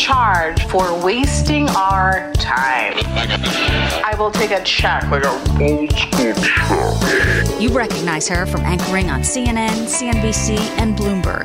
Charge for wasting our time. I will take a check. Like an old school check. You recognize her from anchoring on CNN, CNBC, and Bloomberg.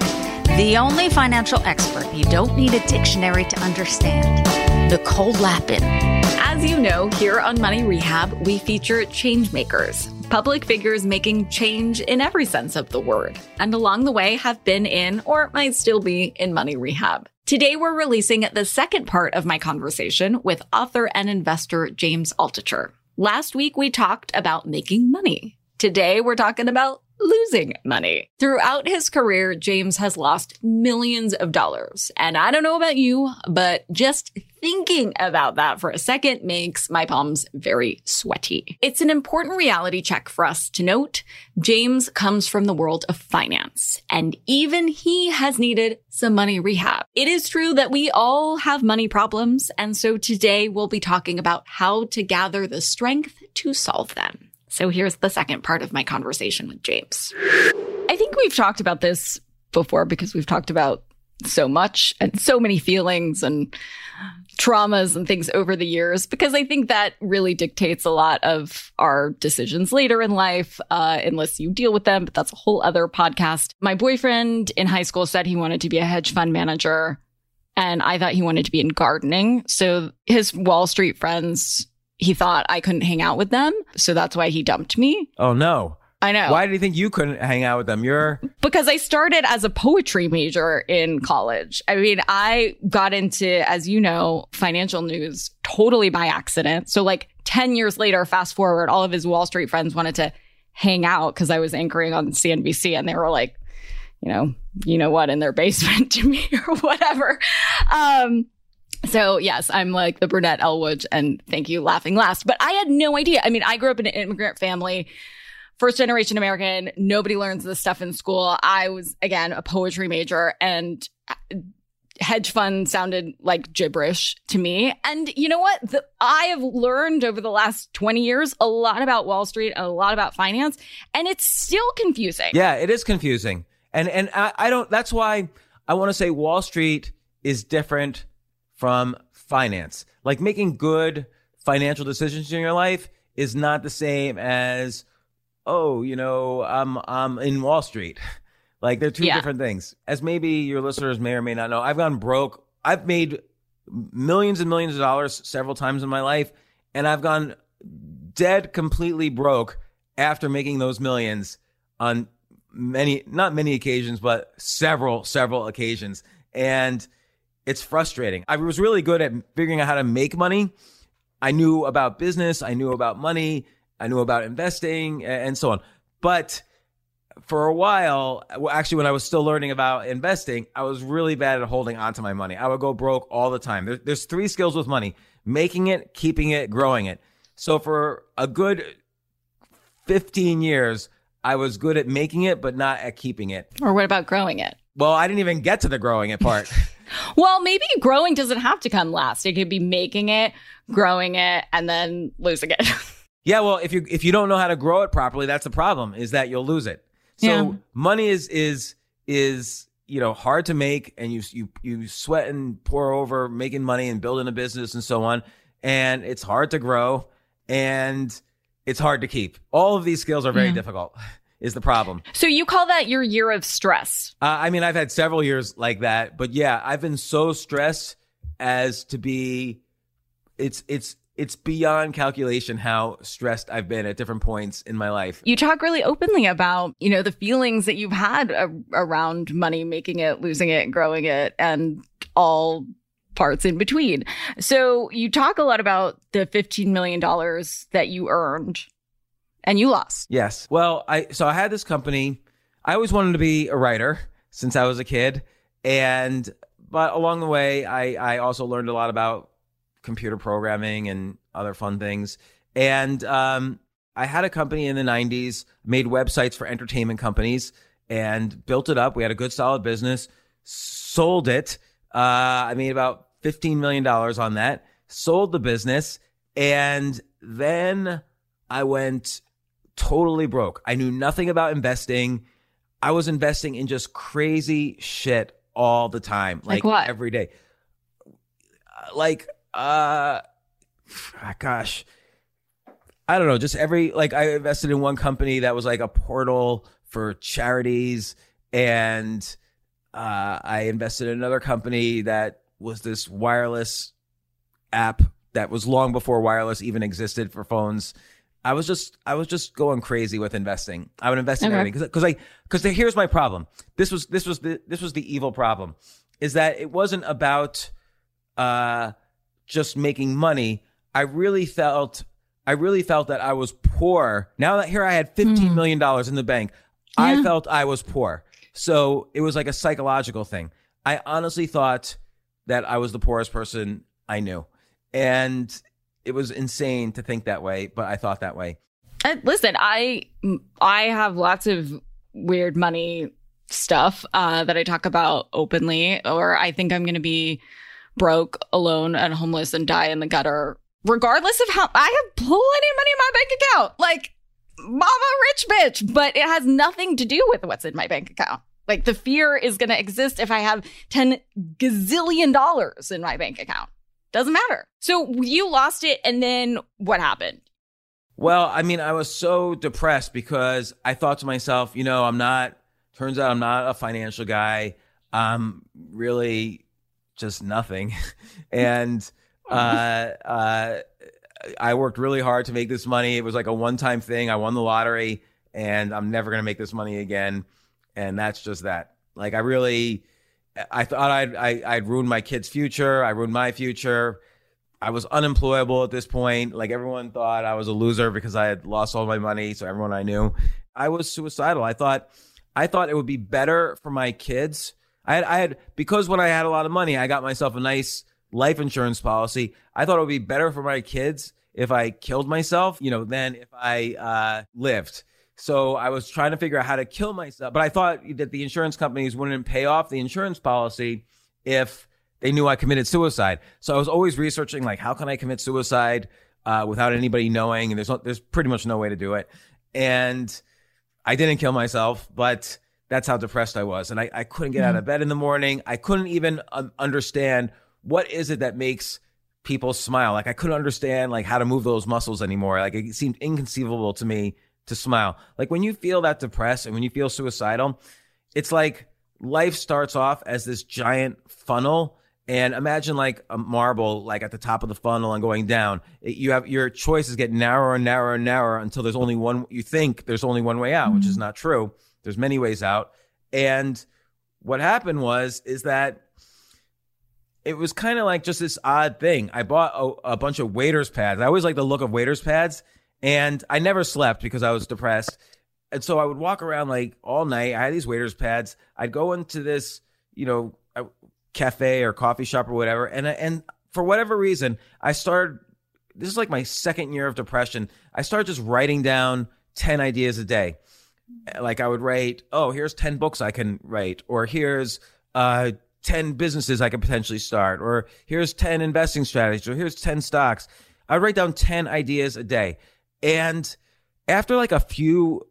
The only financial expert you don't need a dictionary to understand. Nicole Lapin. As you know, here on Money Rehab, we feature change makers, public figures making change in every sense of the word, and along the way have been in or might still be in Money Rehab. Today, we're releasing the second part of my conversation with author and investor James Altucher. Last week, we talked about making money. Today, we're talking about losing money. Throughout his career, James has lost millions of dollars. And I don't know about you, but just thinking about that for a second makes my palms very sweaty. It's an important reality check for us to note. James comes from the world of finance, and even he has needed some money rehab. It is true that we all have money problems, and so today we'll be talking about how to gather the strength to solve them. So here's the second part of my conversation with James. I think we've talked about this before because we've talked about so much and so many feelings and traumas and things over the years because I think that really dictates a lot of our decisions later in life, uh, unless you deal with them. But that's a whole other podcast. My boyfriend in high school said he wanted to be a hedge fund manager, and I thought he wanted to be in gardening. So his Wall Street friends, he thought I couldn't hang out with them. So that's why he dumped me. Oh no. I know. Why do you think you couldn't hang out with them? You're because I started as a poetry major in college. I mean, I got into, as you know, financial news totally by accident. So, like 10 years later, fast forward, all of his Wall Street friends wanted to hang out because I was anchoring on CNBC and they were like, you know, you know what, in their basement to me or whatever. Um, so yes, I'm like the brunette Elle Woods and thank you laughing last. But I had no idea. I mean, I grew up in an immigrant family first generation American. Nobody learns this stuff in school. I was, again, a poetry major and uh, hedge fund sounded like gibberish to me. And you know what? The, I have learned over the last 20 years a lot about Wall Street a lot about finance, and it's still confusing. Yeah, it is confusing. And and I, I don't that's why I want to say Wall Street is different from finance. Like making good financial decisions in your life is not the same as oh, you know, I'm I'm in Wall Street. Like they're two Yeah. different things. As maybe your listeners may or may not know, I've gone broke. I've made millions and millions of dollars several times in my life, and I've gone dead completely broke after making those millions on many not many occasions, but several, several occasions. And it's frustrating. I was really good at figuring out how to make money. I knew about business, I knew about money, I knew about investing and so on. But for a while, actually, when I was still learning about investing, I was really bad at holding onto my money. I would go broke all the time. There, there's three skills with money making it, keeping it, growing it. So for a good 15 years, I was good at making it, but not at keeping it. Or what about growing it? Well, I didn't even get to the growing it part. Well, maybe growing doesn't have to come last. It could be making it, growing it, and then losing it. Yeah, well, if you if you don't know how to grow it properly, that's the problem. Is that you'll lose it. So Yeah. money is is is you know hard to make, and you you you sweat and pour over making money and building a business and so on, and it's hard to grow, and it's hard to keep. All of these skills are very difficult. Is the problem. so you call that your year of stress. Uh, I mean, I've had several years like that, but yeah, I've been so stressed as to be. It's it's it's beyond calculation how stressed I've been at different points in my life. You talk really openly about, you know, the feelings that you've had a- around money, making it, losing it, growing it, and all parts in between. So you talk a lot about the $15 million that you earned and you lost. Yes. Well, I so I had this company. I always wanted to be a writer since I was a kid, and but along the way, I I also learned a lot about computer programming and other fun things. And um, I had a company in the '90s, made websites for entertainment companies, and built it up. We had a good, solid business. Sold it. Uh, I made about fifteen million dollars on that. Sold the business, and then I went totally broke. I knew nothing about investing. I was investing in just crazy shit all the time, Like like, what? every day. Uh, Like, uh, gosh, I don't know. Just every like, I invested in one company that was like a portal for charities, and uh, I invested in another company that was this wireless app that was long before wireless even existed for phones. I was just I was just going crazy with investing. I would invest in Okay. everything because I because here's my problem. This was this was the this was the evil problem, is that it wasn't about uh just making money. I really felt I really felt that I was poor. Now that here I had fifteen million dollars in the bank, I felt I was poor. So it was like a psychological thing. I honestly thought that I was the poorest person I knew. And it was insane to think that way, but I thought that way. Uh, listen, I I have lots of weird money stuff uh, that I talk about openly, or I think I'm going to be broke, alone, and homeless, and die in the gutter, regardless of how I have plenty of money in my bank account. Like, mama, rich bitch, but it has nothing to do with what's in my bank account. Like, the fear is going to exist if I have ten gazillion dollars in my bank account. Doesn't matter. So you lost it, and then what happened? Well, I mean, I was so depressed because I thought to myself, you know, I'm not, turns out I'm not a financial guy. I'm really just nothing. and, uh, uh, I worked really hard to make this money. It was like a one time thing. I won the lottery and I'm never going to make this money again. And that's just that. Like, I really, I thought I'd, I, I'd ruined my kid's future. I ruined my future. I was unemployable at this point. Like everyone thought I was a loser because I had lost all my money. So everyone I knew, I was suicidal. I thought, I thought it would be better for my kids. I had, I had, because when I had a lot of money, I got myself a nice life insurance policy. I thought it would be better for my kids if I killed myself, you know, than if I, uh, lived. So I was trying to figure out how to kill myself, but I thought that the insurance companies wouldn't pay off the insurance policy if they knew I committed suicide. So I was always researching like how can I commit suicide uh, without anybody knowing, and there's no, there's pretty much no way to do it. And I didn't kill myself, but that's how depressed I was, and I, I couldn't get out of bed in the morning. I couldn't even um, understand what is it that makes people smile. Like I couldn't understand like how to move those muscles anymore. Like it seemed inconceivable to me to smile. Like when you feel that depressed and when you feel suicidal, it's like life starts off as this giant funnel. And imagine like a marble like at the top of the funnel and going down. It- you have your choices get narrower and narrower and narrower until there's only one you think there's only one way out which is mm-hmm. not true. There's many ways out. And what happened was is that it was kind of like just this odd thing. I bought a, a bunch of waiters pads. I always like the look of waiters pads and i never slept because i was depressed and so I would walk around like all night. I had these waiters pads. I'd go into this, you know, uh, cafe or coffee shop or whatever, and uh, and for whatever reason, I started. This is like my second year of depression. I started just writing down ten ideas a day. Uh, like I would write, oh, here's ten books I can write, or here's uh, ten businesses I could potentially start, or here's ten investing strategies, or here's ten stocks. I would write down ten ideas a day, and after like a few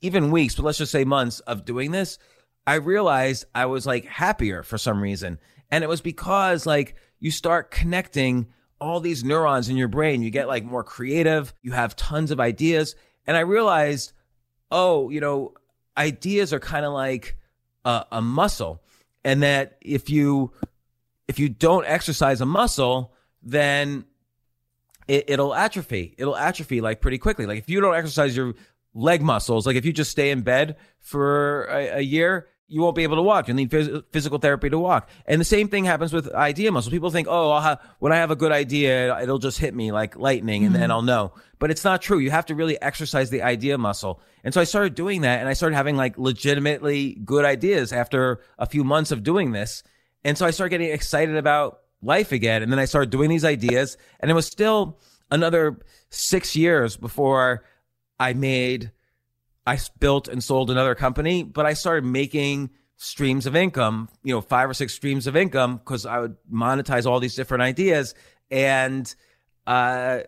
even weeks, but let's just say months of doing this, I realized I was like happier for some reason. And it was because like you start connecting all these neurons in your brain. You get like more creative. You have tons of ideas. And I realized, oh, you know, ideas are kind of like a, a muscle. And that if you, if you don't exercise a muscle, then it, it'll atrophy. It'll atrophy like pretty quickly. Like if you don't exercise your leg muscles, like if you just stay in bed for a, a year, you won't be able to walk. You need phys- physical therapy to walk. And the same thing happens with idea muscle. People think, oh, I'll have, when I have a good idea, it'll just hit me like lightning and then mm-hmm. I'll know. But it's not true. You have to really exercise the idea muscle. And so I started doing that and I started having like legitimately good ideas after a few months of doing this. And so I started getting excited about life again. And then I started doing these ideas and it was still another six years before I made I built and sold another company, but I started making streams of income, you know, five or six streams of income because I would monetize all these different ideas. And uh,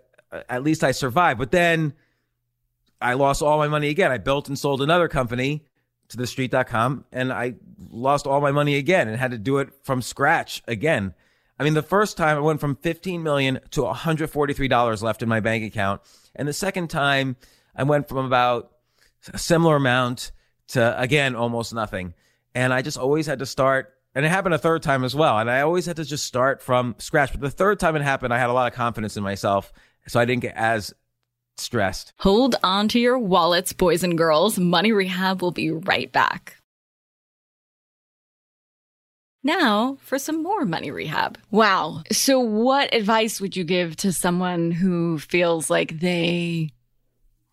at least I survived. But then I lost all my money again. I built and sold another company to TheStreet.com and I lost all my money again and had to do it from scratch again. I mean, the first time I went from 15 million to $143 left in my bank account. And the second time I went from about a similar amount to again almost nothing. And I just always had to start and it happened a third time as well. And I always had to just start from scratch. But the third time it happened, I had a lot of confidence in myself. So I didn't get as stressed. Hold on to your wallets, boys and girls. Money Rehab will be right back. Now for some more money rehab. Wow. So, what advice would you give to someone who feels like they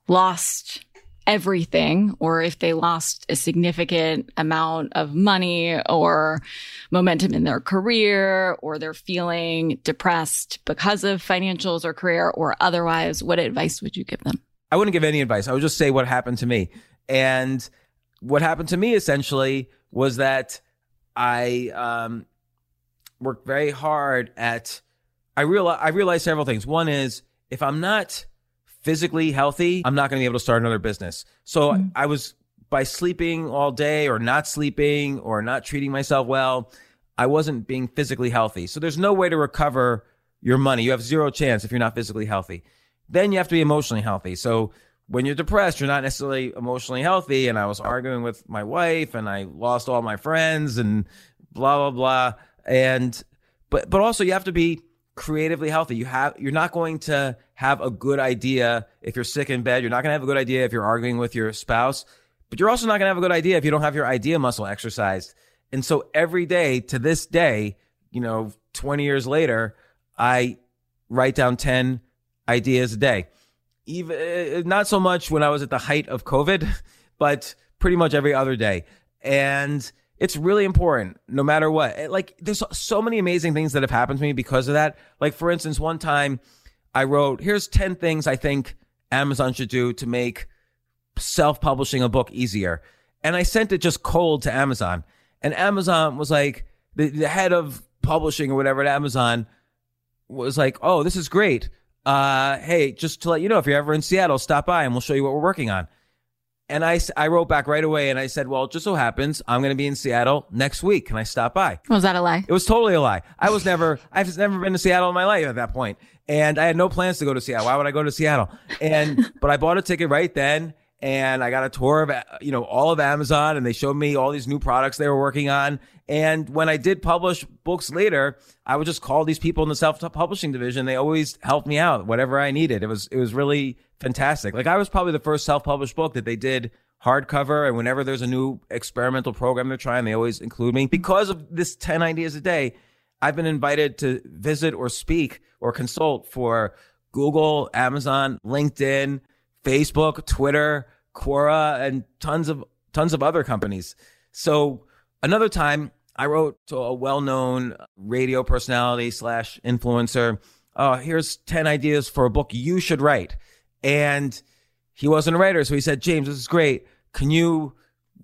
lost everything, or if they lost a significant amount of money or momentum in their career, or they're feeling depressed because of financials or career or otherwise, what advice would you give them? I wouldn't give any advice. I would just say what happened to me. And what happened to me essentially was that I um, worked very hard at. I realize I realized several things. One is if I'm not physically healthy, I'm not going to be able to start another business. So mm-hmm. I was by sleeping all day or not sleeping or not treating myself well, I wasn't being physically healthy. So there's no way to recover your money. You have zero chance if you're not physically healthy. Then you have to be emotionally healthy. So when you're depressed, you're not necessarily emotionally healthy. And I was arguing with my wife and I lost all my friends and blah, blah, blah. And, but, but also you have to be creatively healthy. You have, you're not going to have a good idea if you're sick in bed. You're not going to have a good idea if you're arguing with your spouse, but you're also not going to have a good idea if you don't have your idea muscle exercised. And so every day to this day, you know, 20 years later, I write down 10 ideas a day even uh, not so much when I was at the height of COVID, but pretty much every other day. And it's really important no matter what. Like there's so many amazing things that have happened to me because of that. Like for instance, one time I wrote, here's 10 things I think Amazon should do to make self-publishing a book easier. And I sent it just cold to Amazon. And Amazon was like, the, the head of publishing or whatever at Amazon was like, oh, this is great uh, hey, just to let you know, if you're ever in Seattle, stop by and we'll show you what we're working on. And I, I wrote back right away and I said, well, it just so happens I'm going to be in Seattle next week. Can I stop by? Was that a lie? It was totally a lie. I was never, I've never been to Seattle in my life at that point, And I had no plans to go to Seattle. Why would I go to Seattle? And, but I bought a ticket right then and I got a tour of, you know, all of Amazon and they showed me all these new products they were working on. And when I did publish books later, I would just call these people in the self-publishing division. They always helped me out, whatever I needed. It was, it was really fantastic. Like I was probably the first self-published book that they did hardcover. And whenever there's a new experimental program they're trying, they always include me because of this 10 ideas a day. I've been invited to visit or speak or consult for Google, Amazon, LinkedIn, Facebook, Twitter, Quora, and tons of tons of other companies. So another time I wrote to a well-known radio personality slash influencer, oh, here's 10 ideas for a book you should write. And he wasn't a writer. So he said, James, this is great. Can you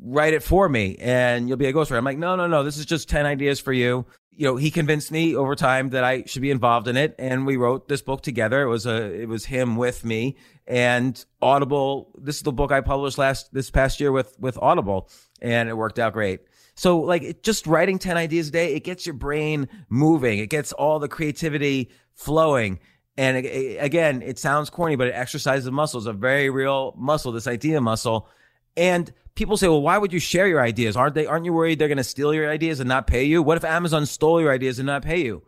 write it for me and you'll be a ghostwriter? I'm like, no, no, no. This is just 10 ideas for you you know, he convinced me over time that I should be involved in it. And we wrote this book together. It was a, it was him with me and Audible. This is the book I published last, this past year with, with Audible and it worked out great. So like it, just writing 10 ideas a day, it gets your brain moving. It gets all the creativity flowing. And it, it, again, it sounds corny, but it exercises muscles, a very real muscle, this idea muscle. And people say, well, why would you share your ideas? Aren't they, aren't you worried they're going to steal your ideas and not pay you? What if Amazon stole your ideas and not pay you?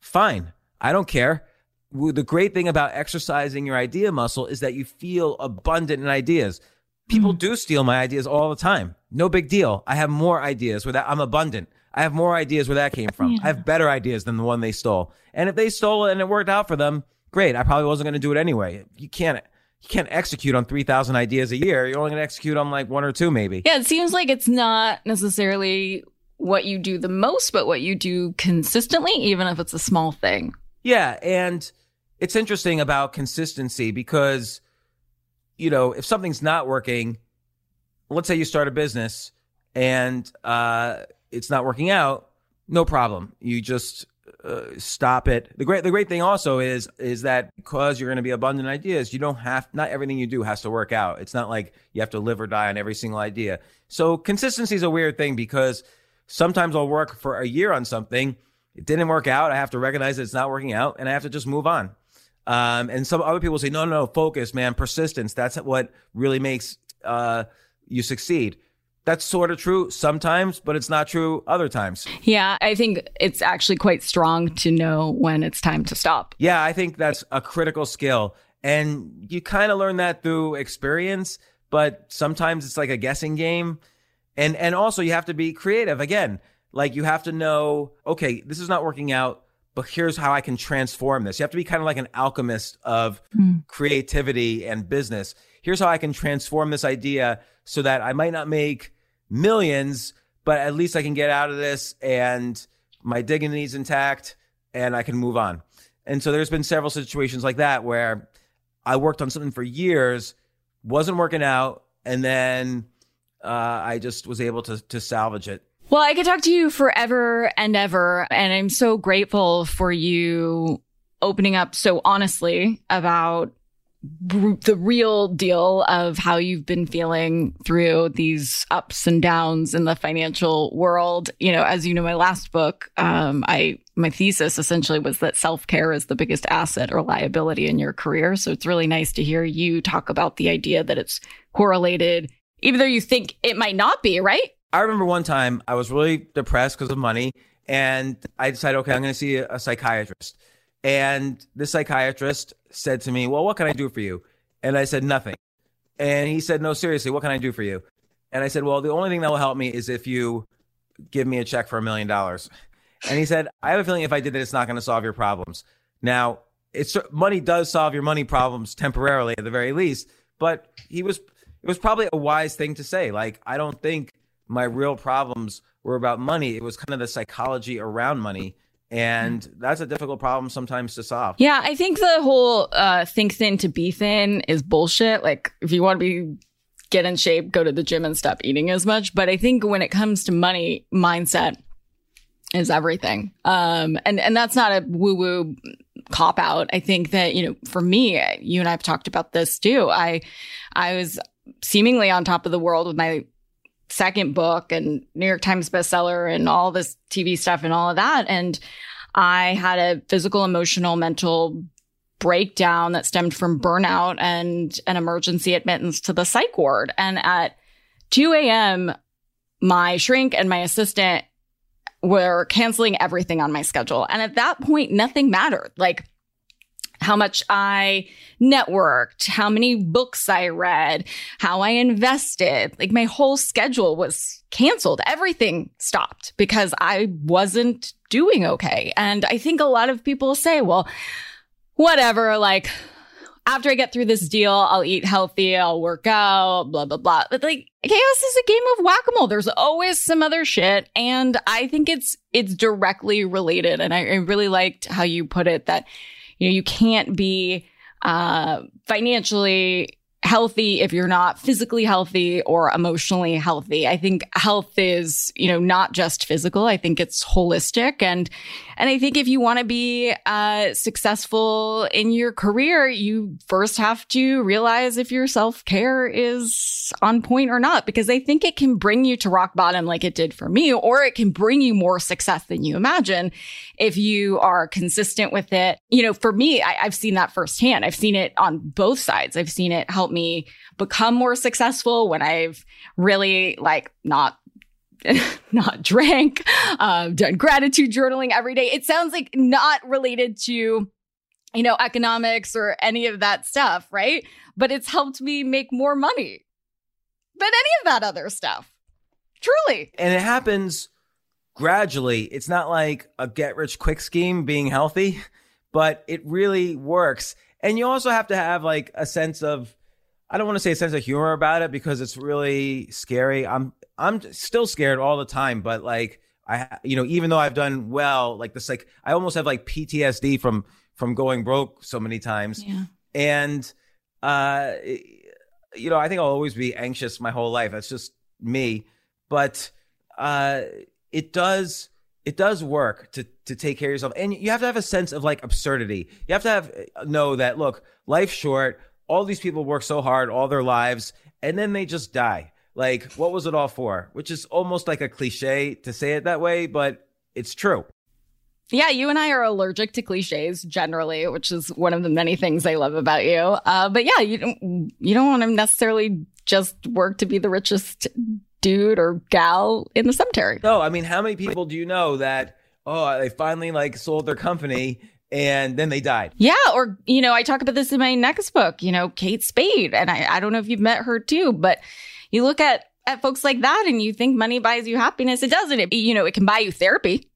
Fine. I don't care. the great thing about exercising your idea muscle is that you feel abundant in ideas. People hmm. do steal my ideas all the time. No big deal. I have more ideas where that I'm abundant. I have more ideas where that came from. I have better ideas than the one they stole. And if they stole it and it worked out for them, great. I probably wasn't going to do it anyway. You can't you can't execute on 3,000 ideas a year. You're only going to execute on like one or two maybe. Yeah, it seems like it's not necessarily what you do the most, but what you do consistently, even if it's a small thing. Yeah, and it's interesting about consistency because you know, if something's not working, let's say you start a business and uh, it's not working out, no problem. You just uh, stop it. The great the great thing also is is that because you're going to be abundant ideas, you don't have not everything you do has to work out. It's not like you have to live or die on every single idea. So consistency is a weird thing because sometimes I'll work for a year on something, it didn't work out. I have to recognize that it's not working out, and I have to just move on. Um, and some other people say, no, no, no, focus, man, persistence. That's what really makes uh, you succeed. That's sort of true sometimes, but it's not true other times. Yeah, I think it's actually quite strong to know when it's time to stop. Yeah, I think that's a critical skill. And you kind of learn that through experience, but sometimes it's like a guessing game. And and also you have to be creative again. Like you have to know, okay, this is not working out, but here's how I can transform this. You have to be kind of like an alchemist of hmm. creativity and business. Here's how I can transform this idea so that I might not make millions, but at least I can get out of this and my dignity's intact and I can move on. And so there's been several situations like that where I worked on something for years, wasn't working out, and then uh, I just was able to to salvage it. Well, I could talk to you forever and ever. And I'm so grateful for you opening up so honestly about the real deal of how you've been feeling through these ups and downs in the financial world. You know, as you know, my last book, um, I, my thesis essentially was that self care is the biggest asset or liability in your career. So it's really nice to hear you talk about the idea that it's correlated, even though you think it might not be, right? I remember one time I was really depressed because of money, and I decided, okay, I'm going to see a, a psychiatrist. And the psychiatrist said to me, Well, what can I do for you? And I said, Nothing. And he said, No, seriously, what can I do for you? And I said, Well, the only thing that will help me is if you give me a check for a million dollars. And he said, I have a feeling if I did that, it's not going to solve your problems. Now, it's money does solve your money problems temporarily at the very least, but he was it was probably a wise thing to say. Like, I don't think my real problems were about money. It was kind of the psychology around money. And that's a difficult problem sometimes to solve. Yeah, I think the whole uh, think thin to be thin is bullshit. Like, if you want to be get in shape, go to the gym and stop eating as much. But I think when it comes to money, mindset is everything. Um, and and that's not a woo woo cop out. I think that you know, for me, you and I've talked about this too. I I was seemingly on top of the world with my second book and New York Times bestseller and all this TV stuff and all of that. And I had a physical, emotional, mental breakdown that stemmed from burnout and an emergency admittance to the psych ward. And at 2 a.m., my shrink and my assistant were canceling everything on my schedule. And at that point, nothing mattered. Like, how much I networked, how many books I read, how I invested. Like my whole schedule was canceled. Everything stopped because I wasn't doing okay. And I think a lot of people say, well, whatever, like after I get through this deal, I'll eat healthy, I'll work out, blah, blah, blah. But like chaos is a game of whack-a-mole. There's always some other shit. And I think it's, it's directly related. And I, I really liked how you put it that you know, you can't be uh, financially healthy if you're not physically healthy or emotionally healthy. I think health is, you know, not just physical. I think it's holistic. And, and I think if you want to be uh, successful in your career, you first have to realize if your self care is on point or not, because I think it can bring you to rock bottom like it did for me, or it can bring you more success than you imagine if you are consistent with it. You know, for me, I, I've seen that firsthand. I've seen it on both sides. I've seen it help me become more successful when I've really like not not drank, uh, done gratitude journaling every day. It sounds like not related to you know, economics or any of that stuff, right? But it's helped me make more money than any of that other stuff. Truly. And it happens gradually. It's not like a get rich quick scheme being healthy, but it really works. And you also have to have like a sense of I don't want to say a sense of humor about it because it's really scary. I'm I'm still scared all the time, but like I you know even though I've done well, like this like I almost have like PTSD from from going broke so many times. Yeah. And uh you know, I think I'll always be anxious my whole life. That's just me. But uh it does it does work to to take care of yourself and you have to have a sense of like absurdity you have to have know that look life's short all these people work so hard all their lives and then they just die like what was it all for which is almost like a cliche to say it that way but it's true yeah, you and I are allergic to cliches generally, which is one of the many things I love about you. Uh, but yeah, you don't you don't want to necessarily just work to be the richest dude or gal in the cemetery. No, I mean, how many people do you know that oh they finally like sold their company and then they died? Yeah, or you know, I talk about this in my next book. You know, Kate Spade, and I I don't know if you've met her too, but you look at at folks like that and you think money buys you happiness. It doesn't. It you know, it can buy you therapy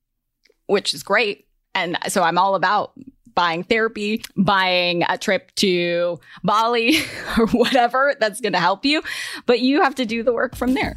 which is great. And so I'm all about buying therapy, buying a trip to Bali or whatever that's going to help you. But you have to do the work from there.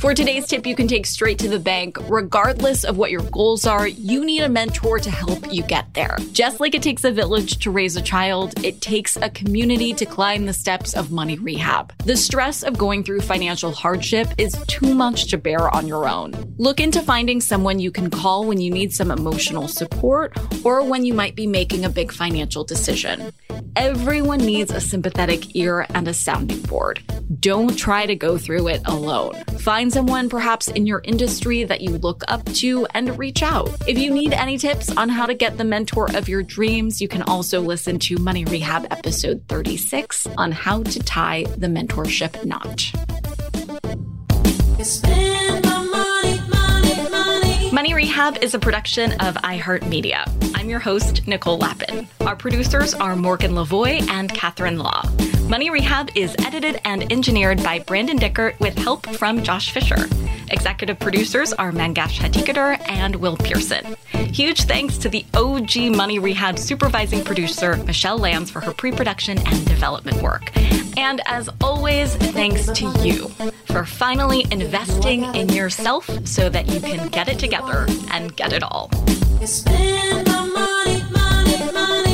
For today's tip, you can take straight to the bank. Regardless of what your goals are, you need a mentor to help you get there. Just like it takes a village to raise a child, it takes a community to climb the steps of money rehab. The stress of going through financial hardship is too much to bear on your own. Look into finding someone you can call when you need some emotional support or when you might be making a big financial decision. Everyone needs a sympathetic ear and a sounding board. Don't try to go through it alone. Find someone perhaps in your industry that you look up to and reach out. If you need any tips on how to get the mentor of your dreams, you can also listen to Money Rehab episode 36 on how to tie the mentorship knot. Money Rehab is a production of iHeartMedia. I'm your host, Nicole Lapin. Our producers are Morgan Lavoie and Catherine Law. Money Rehab is edited and engineered by Brandon Dickert with help from Josh Fisher. Executive producers are Mangesh Hattikudur and Will Pearson. Huge thanks to the OG Money Rehab supervising producer, Michelle Lambs, for her pre production and development work. And as always, thanks to you for finally investing in yourself so that you can get it together and get it all. Spend money, money, money.